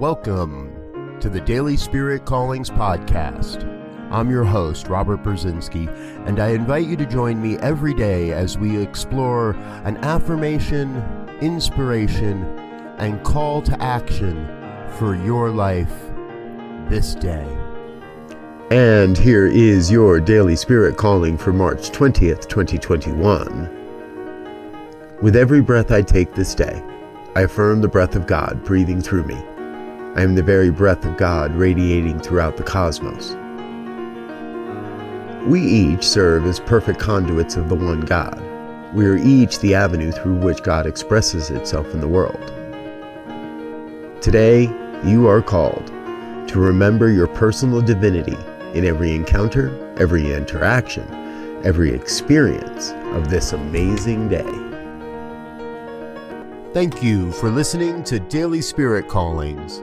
Welcome to the Daily Spirit Callings Podcast. I'm your host, Robert Brzezinski, and I invite you to join me every day as we explore an affirmation, inspiration, and call to action for your life this day. And here is your daily spirit calling for March 20th, 2021. With every breath I take this day, I affirm the breath of God breathing through me. I am the very breath of God radiating throughout the cosmos. We each serve as perfect conduits of the one God. We are each the avenue through which God expresses itself in the world. Today, you are called to remember your personal divinity in every encounter, every interaction, every experience of this amazing day. Thank you for listening to Daily Spirit Callings.